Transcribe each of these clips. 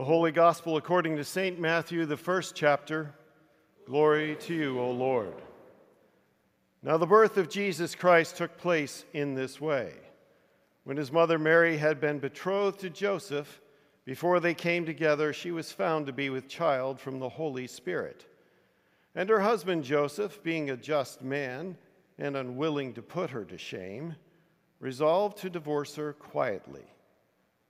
The Holy Gospel according to St. Matthew, the first chapter. Glory to you, O Lord. Now, the birth of Jesus Christ took place in this way. When his mother Mary had been betrothed to Joseph, before they came together, she was found to be with child from the Holy Spirit. And her husband Joseph, being a just man and unwilling to put her to shame, resolved to divorce her quietly.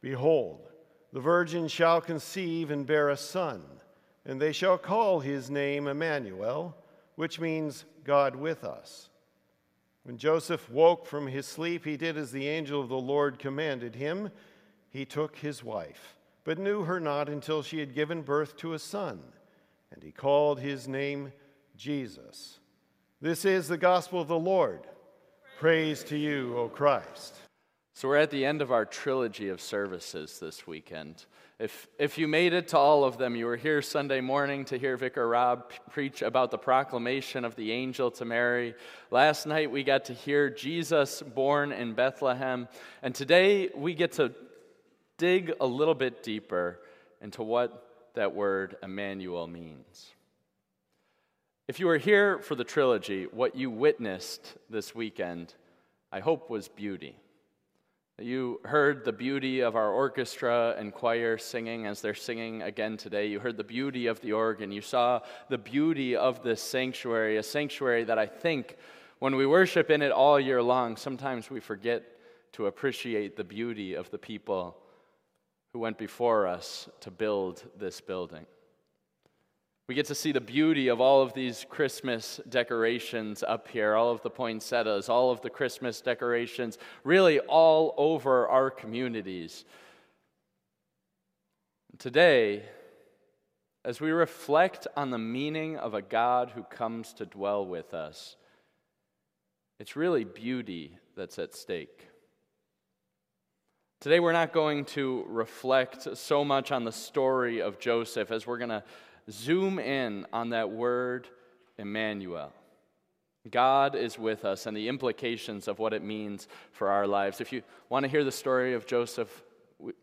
Behold, the virgin shall conceive and bear a son, and they shall call his name Emmanuel, which means God with us. When Joseph woke from his sleep, he did as the angel of the Lord commanded him. He took his wife, but knew her not until she had given birth to a son, and he called his name Jesus. This is the gospel of the Lord. Praise to you, O Christ. So, we're at the end of our trilogy of services this weekend. If, if you made it to all of them, you were here Sunday morning to hear Vicar Rob preach about the proclamation of the angel to Mary. Last night, we got to hear Jesus born in Bethlehem. And today, we get to dig a little bit deeper into what that word Emmanuel means. If you were here for the trilogy, what you witnessed this weekend, I hope, was beauty. You heard the beauty of our orchestra and choir singing as they're singing again today. You heard the beauty of the organ. You saw the beauty of this sanctuary, a sanctuary that I think when we worship in it all year long, sometimes we forget to appreciate the beauty of the people who went before us to build this building. We get to see the beauty of all of these Christmas decorations up here, all of the poinsettias, all of the Christmas decorations, really all over our communities. Today, as we reflect on the meaning of a God who comes to dwell with us, it's really beauty that's at stake. Today, we're not going to reflect so much on the story of Joseph as we're going to zoom in on that word Emmanuel. God is with us and the implications of what it means for our lives. If you want to hear the story of Joseph,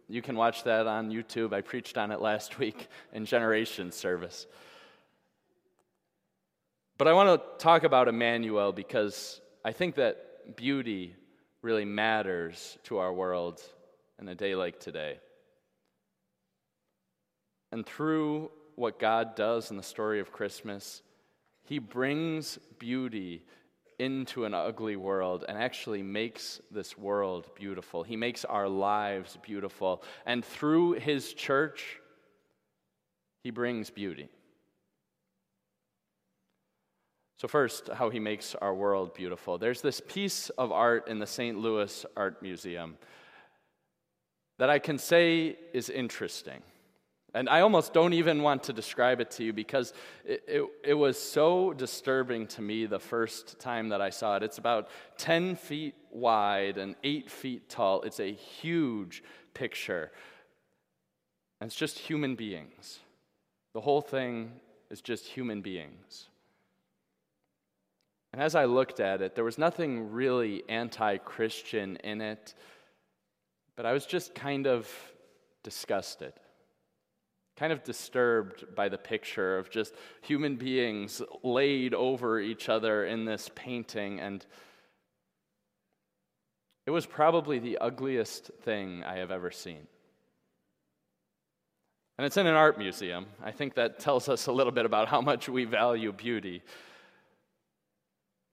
you can watch that on YouTube. I preached on it last week in Generation Service. But I want to talk about Emmanuel because I think that beauty really matters to our world in a day like today. And through what God does in the story of Christmas, He brings beauty into an ugly world and actually makes this world beautiful. He makes our lives beautiful. And through His church, He brings beauty. So, first, how he makes our world beautiful. There's this piece of art in the St. Louis Art Museum that I can say is interesting. And I almost don't even want to describe it to you because it, it, it, was so disturbing to me the first time that I saw it. It's about 10 feet wide and 8 feet tall. It's a huge picture. And it's just human beings. The whole thing is just human beings. And as I looked at it, there was nothing really anti Christian in it, but I was just kind of disgusted kind of disturbed by the picture of just human beings laid over each other in this painting. And it was probably the ugliest thing I have ever seen. And it's in an art museum. I think that tells us a little bit about how much we value beauty.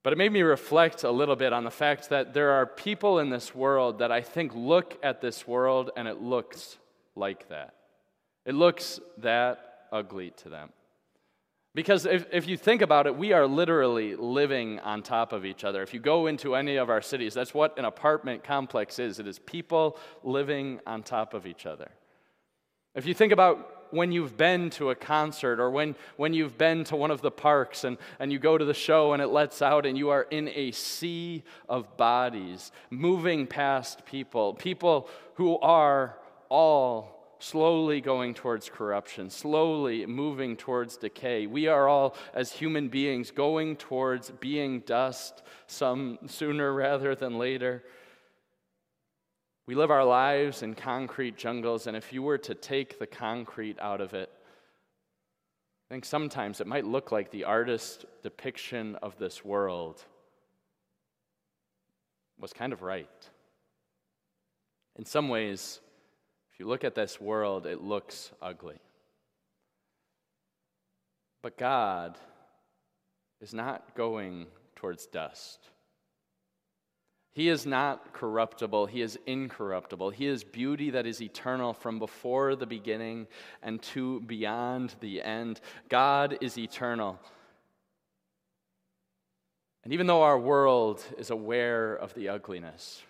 But it made me reflect a little bit on the fact that there are people in this world that I think look at this world and it looks like that. It looks that ugly to them. Because if, if you think about it, we are literally living on top of each other. If you go into any of our cities, that's what an apartment complex is it is people living on top of each other. If you think about when you've been to a concert or when, when you've been to one of the parks and, and you go to the show and it lets out and you are in a sea of bodies moving past people, people who are all slowly going towards corruption, slowly moving towards decay. We are all, as human beings, going towards being dust, some sooner rather than later. We live our lives in concrete jungles, and if you were to take the concrete out of it, I think sometimes it might look like the artist's depiction of this world was kind of right. In some ways, if you look at this world, it looks ugly. But God is not going towards dust. He is not corruptible, He is incorruptible. He is beauty that is eternal from before the beginning and to beyond the end. God is eternal. And even though our world is aware of the ugliness,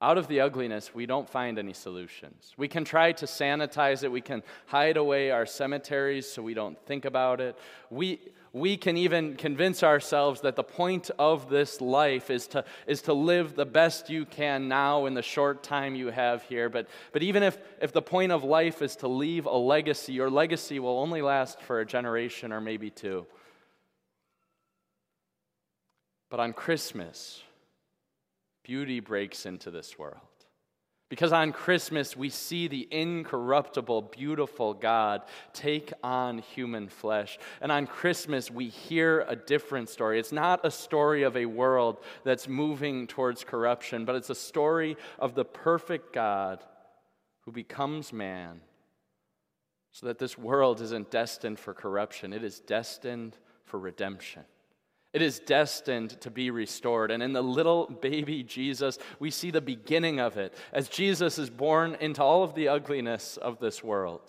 out of the ugliness, we don't find any solutions. We can try to sanitize it. We can hide away our cemeteries so we don't think about it. We, we can even convince ourselves that the point of this life is to, is to live the best you can now in the short time you have here. But, but even if, if the point of life is to leave a legacy, your legacy will only last for a generation or maybe two. But on Christmas, beauty breaks into this world. Because on Christmas, we see the incorruptible, beautiful God take on human flesh. And on Christmas, we hear a different story. It's not a story of a world that's moving towards corruption, but it's a story of the perfect God who becomes man so that this world isn't destined for corruption, it is destined for redemption. It is destined to be restored. And in the little baby Jesus, we see the beginning of it as Jesus is born into all of the ugliness of this world.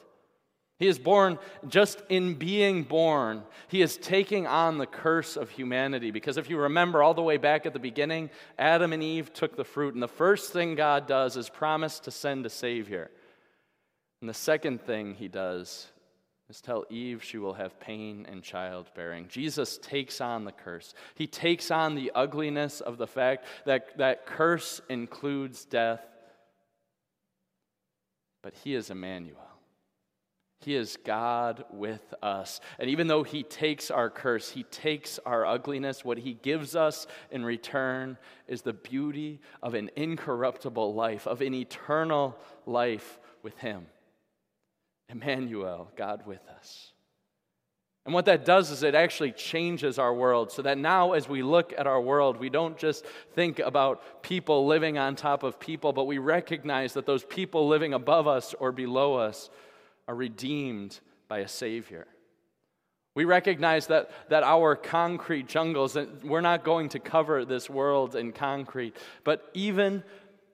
He is born just in being born. He is taking on the curse of humanity. Because if you remember all the way back at the beginning, Adam and Eve took the fruit. And the first thing God does is promise to send a Savior. And the second thing he does is tell Eve she will have pain in childbearing. Jesus takes on the curse. He takes on the ugliness of the fact that that curse includes death. But he is Emmanuel. He is God with us. And even though He takes our curse, He takes our ugliness, what He gives us in return is the beauty of an incorruptible life, of an eternal life with Him. Emmanuel, God with us. And what that does is it actually changes our world so that now, as we look at our world, we don't just think about people living on top of people, but we recognize that those people living above us or below us are redeemed by a Savior. We recognize that, that our concrete jungles, we're not going to cover this world in concrete, but even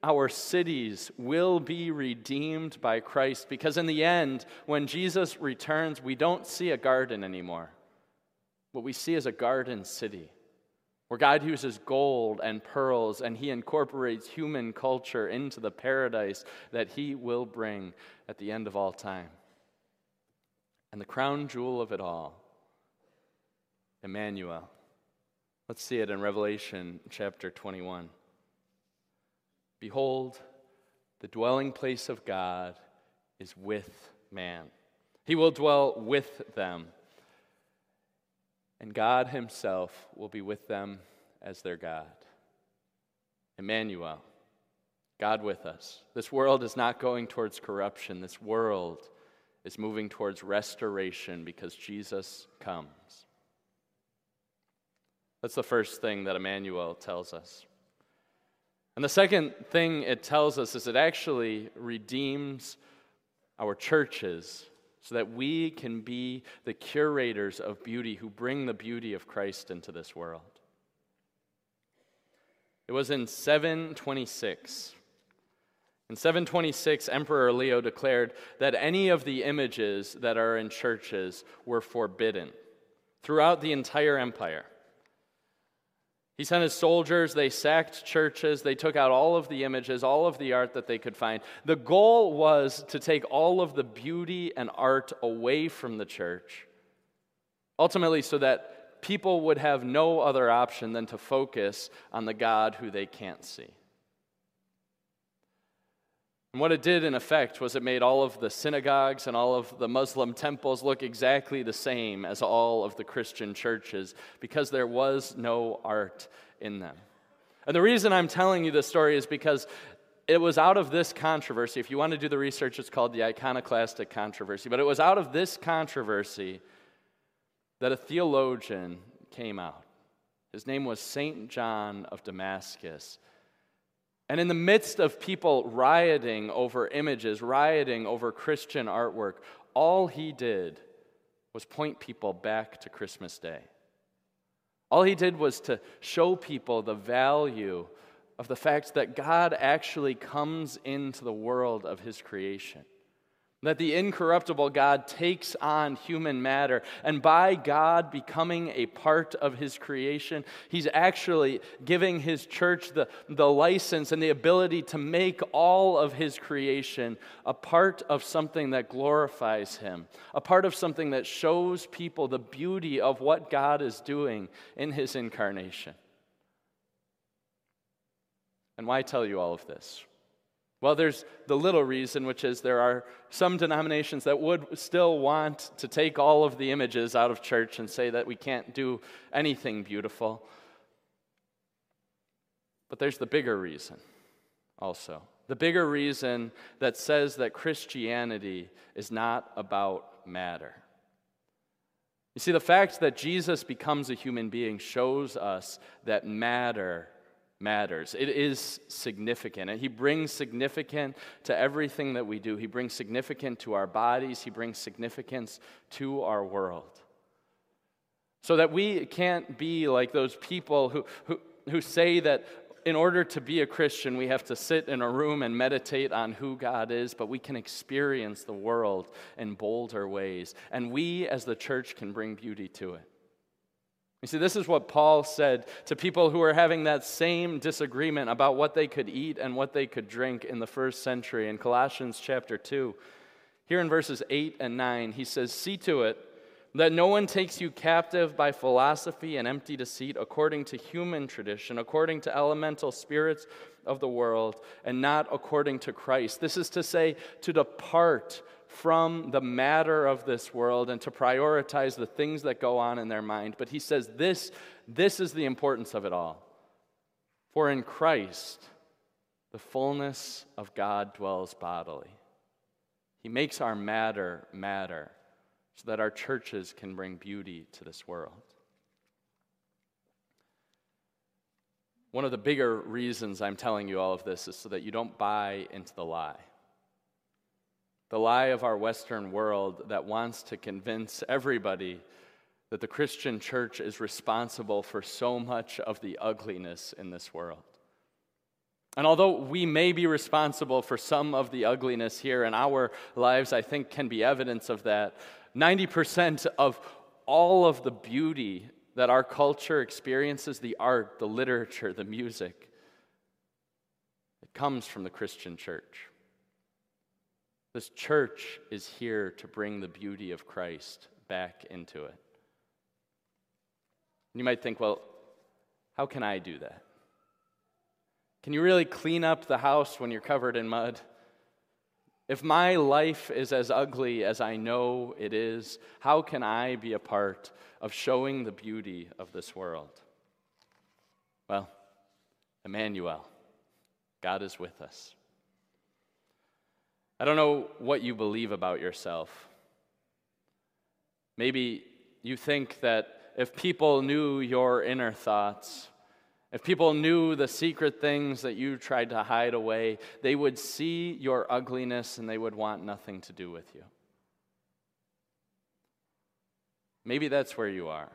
our cities will be redeemed by Christ because, in the end, when Jesus returns, we don't see a garden anymore. What we see is a garden city where God uses gold and pearls and he incorporates human culture into the paradise that he will bring at the end of all time. And the crown jewel of it all, Emmanuel. Let's see it in Revelation chapter 21. Behold, the dwelling place of God is with man. He will dwell with them, and God Himself will be with them as their God. Emmanuel, God with us. This world is not going towards corruption. This world is moving towards restoration because Jesus comes. That's the first thing that Emmanuel tells us. And the second thing it tells us is it actually redeems our churches so that we can be the curators of beauty who bring the beauty of Christ into this world. It was in 726. In 726, Emperor Leo declared that any of the images that are in churches were forbidden throughout the entire empire. He sent his soldiers, they sacked churches, they took out all of the images, all of the art that they could find. The goal was to take all of the beauty and art away from the church, ultimately, so that people would have no other option than to focus on the God who they can't see. And what it did, in effect, was it made all of the synagogues and all of the Muslim temples look exactly the same as all of the Christian churches because there was no art in them. And the reason I'm telling you this story is because it was out of this controversy. If you want to do the research, it's called the iconoclastic controversy. But it was out of this controversy that a theologian came out. His name was St. John of Damascus. And in the midst of people rioting over images, rioting over Christian artwork, all he did was point people back to Christmas Day. All he did was to show people the value of the fact that God actually comes into the world of his creation. That the incorruptible God takes on human matter, and by God becoming a part of his creation, he's actually giving his church the, the license and the ability to make all of his creation a part of something that glorifies him, a part of something that shows people the beauty of what God is doing in his incarnation. And why tell you all of this? Well, there's the little reason, which is there are some denominations that would still want to take all of the images out of church and say that we can't do anything beautiful. But there's the bigger reason also. The bigger reason that says that Christianity is not about matter. You see, the fact that Jesus becomes a human being shows us that matter matters. It is significant. And he brings significant to everything that we do. He brings significance to our bodies, he brings significance to our world. So that we can't be like those people who, who, who say that in order to be a Christian, we have to sit in a room and meditate on who God is, but we can experience the world in bolder ways. And we, as the church, can bring beauty to it. You see, this is what Paul said to people who were having that same disagreement about what they could eat and what they could drink in the first century in Colossians chapter 2. Here in verses 8 and 9, he says, See to it that no one takes you captive by philosophy and empty deceit, according to human tradition, according to elemental spirits of the world, and not according to Christ. This is to say, to depart from the matter of this world and to prioritize the things that go on in their mind. But he says this, this is the importance of it all. For in Christ, the fullness of God dwells bodily. He makes our matter matter so that our churches can bring beauty to this world. One of the bigger reasons I'm telling you all of this is so that you don't buy into the lie the lie of our Western world that wants to convince everybody that the Christian church is responsible for so much of the ugliness in this world. And although we may be responsible for some of the ugliness here in our lives, I think can be evidence of that. 90% of all of the beauty that our culture experiences the art, the literature, the music it comes from the Christian church. This church is here to bring the beauty of Christ back into it. You might think, well, how can I do that? Can you really clean up the house when you're covered in mud? If my life is as ugly as I know it is, how can I be a part of showing the beauty of this world? Well, Emmanuel, God is with us. I don't know what you believe about yourself. Maybe you think that if people knew your inner thoughts, if people knew the secret things that you tried to hide away, they would see your ugliness and they would want nothing to do with you. Maybe that's where you are.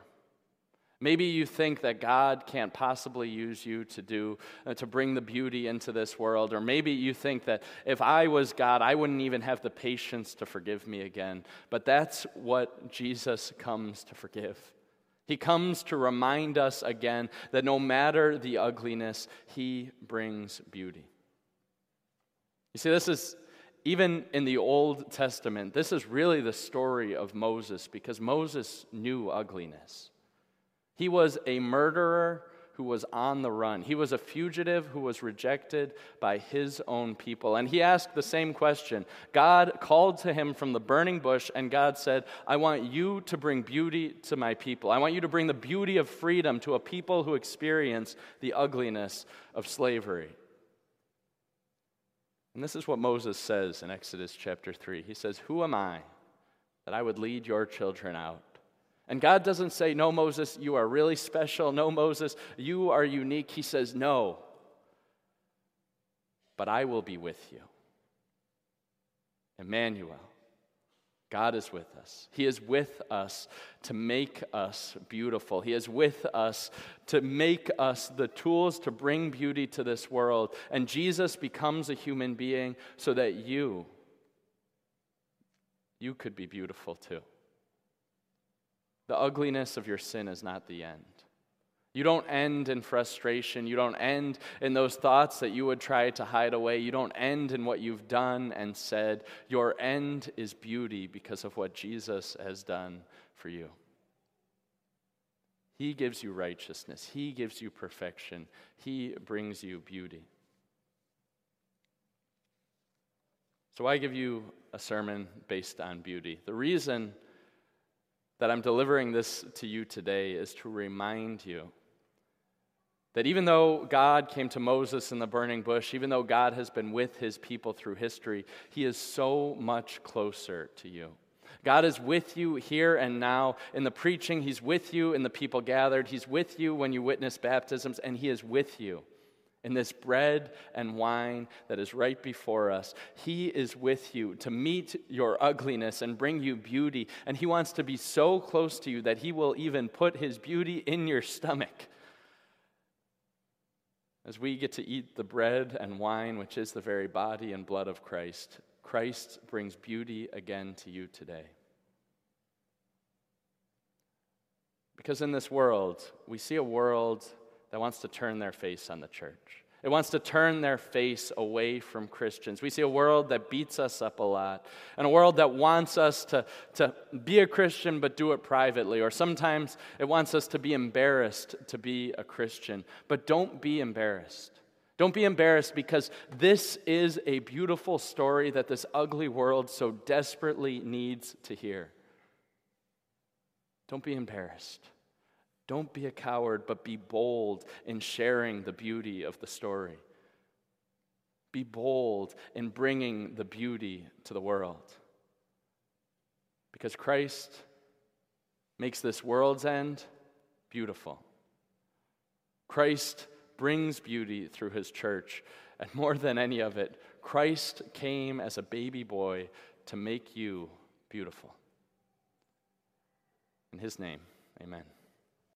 Maybe you think that God can't possibly use you to do uh, to bring the beauty into this world or maybe you think that if I was God I wouldn't even have the patience to forgive me again. But that's what Jesus comes to forgive. He comes to remind us again that no matter the ugliness, He brings beauty. You see, this is even in the Old Testament, this is really the story of Moses because Moses knew ugliness. He was a murderer who was on the run. He was a fugitive who was rejected by his own people. And he asked the same question. God called to him from the burning bush, and God said, I want you to bring beauty to my people. I want you to bring the beauty of freedom to a people who experience the ugliness of slavery. And this is what Moses says in Exodus chapter 3. He says, Who am I that I would lead your children out? And God doesn't say, No, Moses, you are really special. No, Moses, you are unique. He says, No, but I will be with you. Emmanuel. God is with us. He is with us to make us beautiful. He is with us to make us the tools to bring beauty to this world. And Jesus becomes a human being so that you, you could be beautiful too. The ugliness of your sin is not the end. You don't end in frustration. You don't end in those thoughts that you would try to hide away. You don't end in what you've done and said. Your end is beauty because of what Jesus has done for you. He gives you righteousness, He gives you perfection, He brings you beauty. So, I give you a sermon based on beauty. The reason that I'm delivering this to you today is to remind you that even though God came to Moses in the burning bush, even though God has been with his people through history, he is so much closer to you. God is with you here and now in the preaching. He's with you in the people gathered. He's with you when you witness baptisms, and He is with you in this bread and wine that is right before us. He is with you to meet your ugliness and bring you beauty. And He wants to be so close to you that He will even put His beauty in your stomach. As we get to eat the bread and wine, which is the very body and blood of Christ, Christ brings beauty again to you today. Because in this world, we see a world that wants to turn their face on the church. It wants to turn their face away from Christians. We see a world that beats us up a lot, and a world that wants us to, to be a Christian but do it privately, or sometimes it wants us to be embarrassed to be a Christian. But don't be embarrassed. Don't be embarrassed because this is a beautiful story that this ugly world so desperately needs to hear. Don't be embarrassed. Don't be a coward, but be bold in sharing the beauty of the story. Be bold in bringing the beauty to the world. Because Christ makes this world's end beautiful. Christ brings beauty through his church. And more than any of it, Christ came as a baby boy to make you beautiful. In his name, amen.